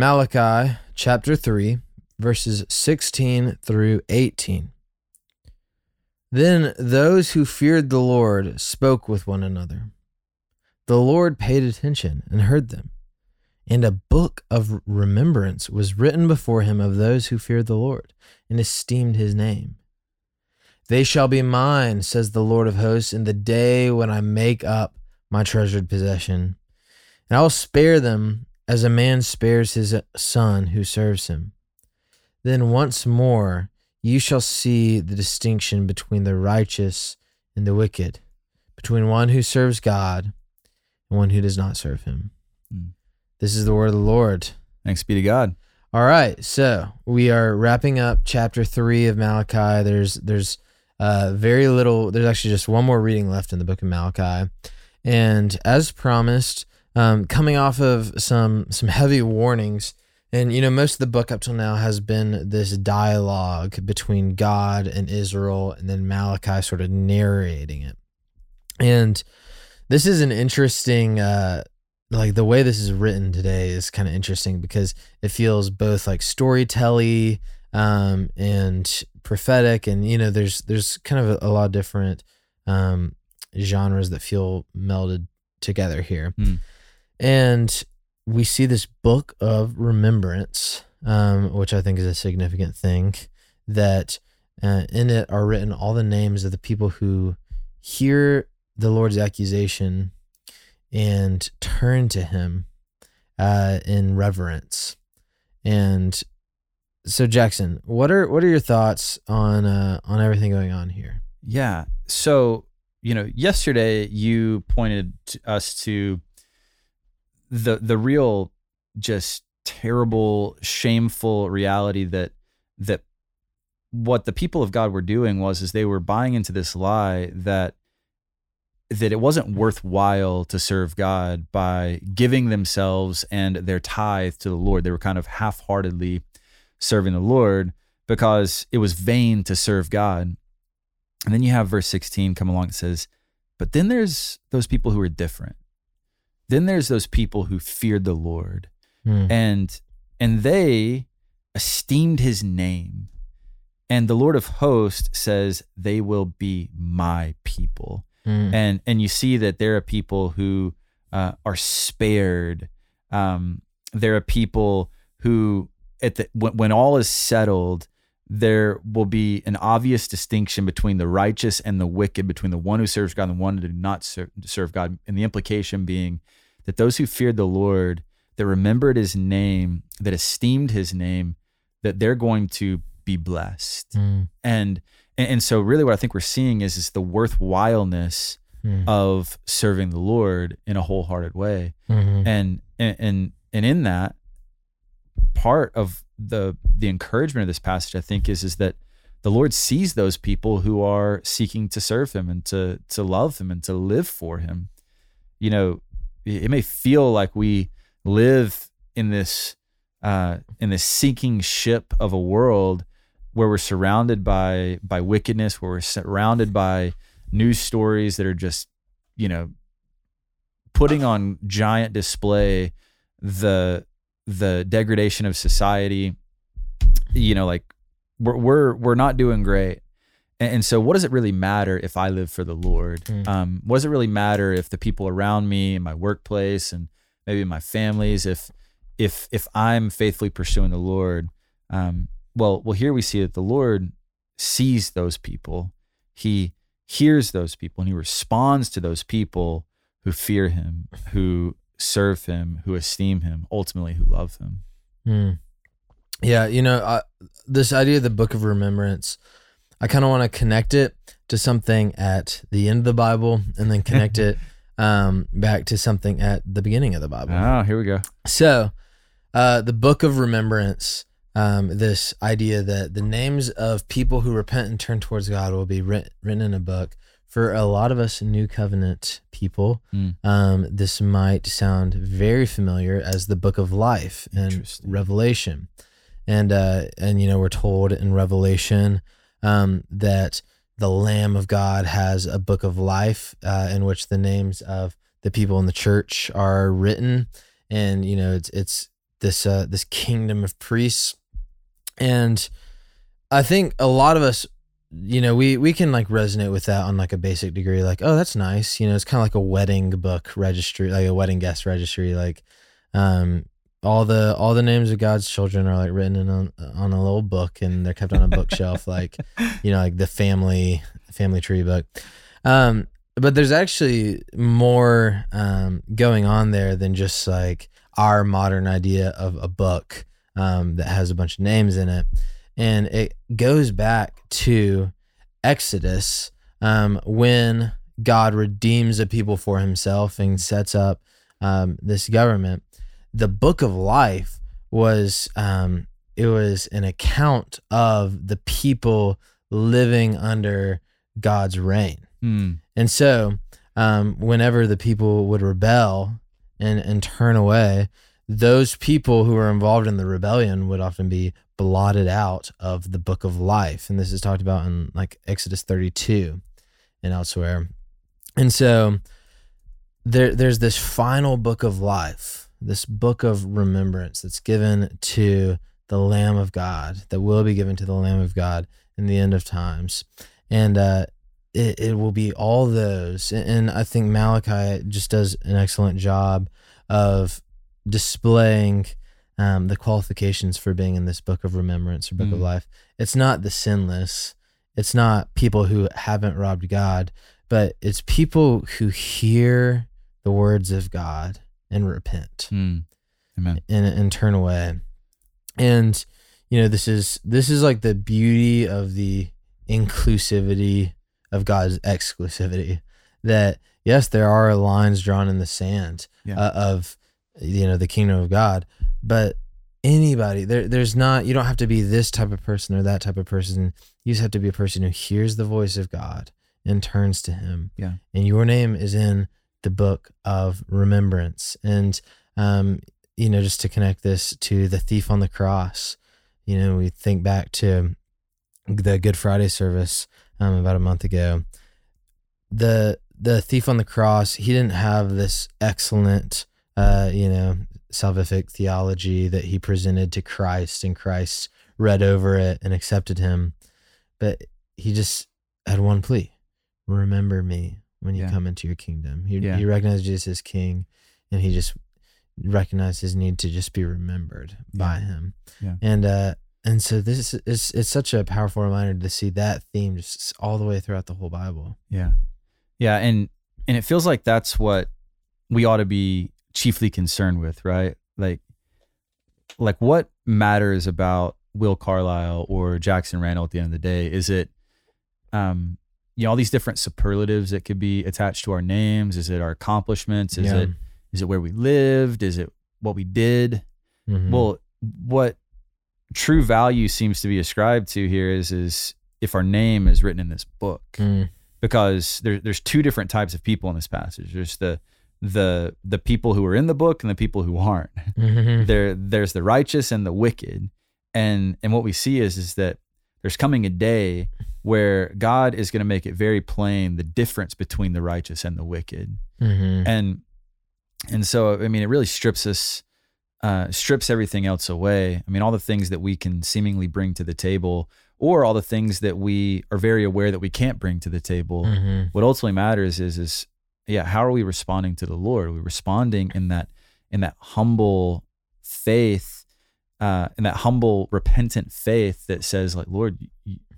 Malachi chapter 3, verses 16 through 18. Then those who feared the Lord spoke with one another. The Lord paid attention and heard them, and a book of remembrance was written before him of those who feared the Lord and esteemed his name. They shall be mine, says the Lord of hosts, in the day when I make up my treasured possession. And I will spare them as a man spares his son who serves him. Then once more you shall see the distinction between the righteous and the wicked, between one who serves God and one who does not serve him. Mm. This is the word of the Lord. Thanks be to God. All right, so we are wrapping up chapter three of Malachi. There's there's uh, very little. There's actually just one more reading left in the book of Malachi, and as promised, um, coming off of some some heavy warnings, and you know most of the book up till now has been this dialogue between God and Israel, and then Malachi sort of narrating it, and this is an interesting. Uh, like the way this is written today is kind of interesting because it feels both like storytelly um, and prophetic, and you know, there's there's kind of a, a lot of different um, genres that feel melded together here, Mm. And we see this book of remembrance, um, which I think is a significant thing. That uh, in it are written all the names of the people who hear the Lord's accusation and turn to Him uh, in reverence. And so, Jackson, what are what are your thoughts on uh, on everything going on here? Yeah. So, you know, yesterday you pointed us to the the real just terrible, shameful reality that that what the people of God were doing was is they were buying into this lie that that it wasn't worthwhile to serve God by giving themselves and their tithe to the Lord. They were kind of half-heartedly serving the Lord because it was vain to serve God. And then you have verse 16 come along and says, But then there's those people who are different. Then there's those people who feared the Lord Hmm. and and they esteemed his name. And the Lord of hosts says, They will be my people. Mm. And and you see that there are people who uh, are spared. Um, there are people who at the when, when all is settled, there will be an obvious distinction between the righteous and the wicked, between the one who serves God and the one who do not ser- serve God. And the implication being that those who feared the Lord, that remembered his name, that esteemed his name, that they're going to be blessed. Mm. And and, so really what I think we're seeing is is the worthwhileness Mm. of serving the Lord in a wholehearted way. Mhm. And and and and in that part of the the encouragement of this passage I think is is that the Lord sees those people who are seeking to serve him and to to love him and to live for him. You know, it may feel like we live in this uh, in this sinking ship of a world where we're surrounded by by wickedness, where we're surrounded by news stories that are just you know putting on giant display the the degradation of society. You know, like we're we're we're not doing great. And, and so, what does it really matter if I live for the Lord? Mm. Um, what does it really matter if the people around me in my workplace and maybe my families, if if if I'm faithfully pursuing the Lord? Um, well, well, here we see that the Lord sees those people. He hears those people, and he responds to those people who fear him, who serve him, who esteem him, ultimately who love him. Mm. Yeah, you know, I, this idea of the book of remembrance, I kind of want to connect it to something at the end of the Bible and then connect it um, back to something at the beginning of the Bible. Oh, here we go. So, uh, the book of remembrance, um, this idea that the names of people who repent and turn towards God will be writ- written in a book. For a lot of us new covenant people, Mm. um, this might sound very familiar as the book of life and Revelation. And, uh, and, you know, we're told in Revelation um, that the Lamb of God has a book of life uh, in which the names of the people in the church are written and you know it's it's this uh, this kingdom of priests, and I think a lot of us, you know, we we can like resonate with that on like a basic degree. Like, oh, that's nice. You know, it's kind of like a wedding book registry, like a wedding guest registry. Like, um, all the all the names of God's children are like written in on, on a little book, and they're kept on a bookshelf, like you know, like the family family tree book. Um, but there's actually more um, going on there than just like our modern idea of a book um, that has a bunch of names in it. And it goes back to Exodus um, when God redeems a people for himself and sets up um, this government. The book of life was um, it was an account of the people living under God's reign. Hmm. And so, um, whenever the people would rebel and, and turn away, those people who were involved in the rebellion would often be blotted out of the book of life. And this is talked about in like Exodus 32 and elsewhere. And so, there, there's this final book of life, this book of remembrance that's given to the Lamb of God, that will be given to the Lamb of God in the end of times. And uh, it, it will be all those. And I think Malachi just does an excellent job of displaying um, the qualifications for being in this book of remembrance or book of Mm. life. It's not the sinless, it's not people who haven't robbed God, but it's people who hear the words of God and repent Hmm. Amen. and, and turn away. And you know, this is this is like the beauty of the inclusivity of God's exclusivity. That yes, there are lines drawn in the sand Yeah. uh, of you know the kingdom of God, but anybody there there's not you don't have to be this type of person or that type of person. You just have to be a person who hears the voice of God and turns to Him. Yeah. and your name is in the book of remembrance. And um, you know, just to connect this to the thief on the cross, you know, we think back to the Good Friday service um, about a month ago. The the thief on the cross, he didn't have this excellent, uh, you know, salvific theology that he presented to Christ, and Christ read over it and accepted him, but he just had one plea: remember me when you Yeah. come into your kingdom. He Yeah. he recognized Jesus as King, and he just recognized his need to just be remembered by Yeah. him. Yeah. And uh and so this is it's, it's such a powerful reminder to see that theme just all the way throughout the whole Bible. Yeah. Yeah. And and it feels like that's what we ought to be chiefly concerned with, right? Like like what matters about Will Carlisle or Jackson Randall at the end of the day? Is it um you know all these different superlatives that could be attached to our names? Is it our accomplishments? Is Yeah. it is it where we lived? Is it what we did? Mhm. Well, what true value seems to be ascribed to here is is if our name is written in this book Mm. because there, there's two different types of people in this passage. There's the the the people who are in the book and the people who aren't. Mhm. There there's the righteous and the wicked. And and what we see is is that there's coming a day where God is going to make it very plain the difference between the righteous and the wicked. Mhm. And and so I mean it really strips us uh, strips everything else away. I mean all the things that we can seemingly bring to the table or all the things that we are very aware that we can't bring to the table Mhm. what ultimately matters is is yeah how are we responding to the lord are we responding in that in that humble faith uh in that humble repentant faith that says like lord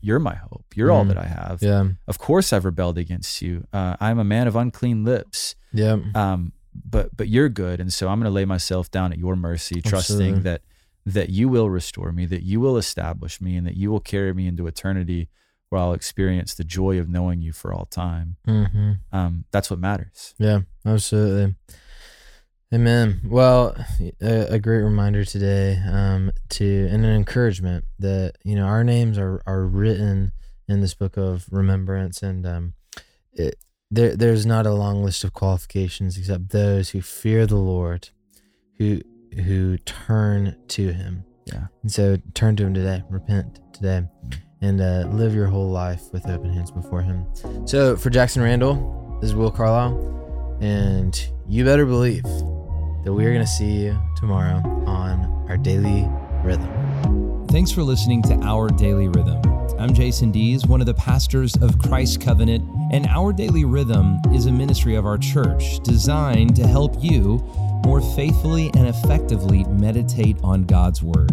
you're my hope you're all Mhm. that i have Yeah. of course i've rebelled against you uh, i'm a man of unclean lips Yeah. um but but you're good and so i'm going to lay myself down at your mercy trusting Absolutely. that that you will restore me that you will establish me and that you will carry me into eternity where i'll experience the joy of knowing you for all time hmm um, that's what matters. Yeah, absolutely. Amen. Well, a, a great reminder today um, to and an encouragement that you know our names are are written in this book of remembrance, and um, it, there there's not a long list of qualifications except those who fear the Lord, who who turn to Him. Yeah. And so turn to Him today, repent today, and uh, live your whole life with open hands before Him. So for Jackson Randall, this is Will Carlisle, and you better believe that we are going to see you tomorrow on our daily rhythm. Thanks for listening to Our Daily Rhythm. I'm Jason Dees, one of the pastors of Christ Covenant, and Our Daily Rhythm is a ministry of our church designed to help you more faithfully and effectively meditate on God's Word.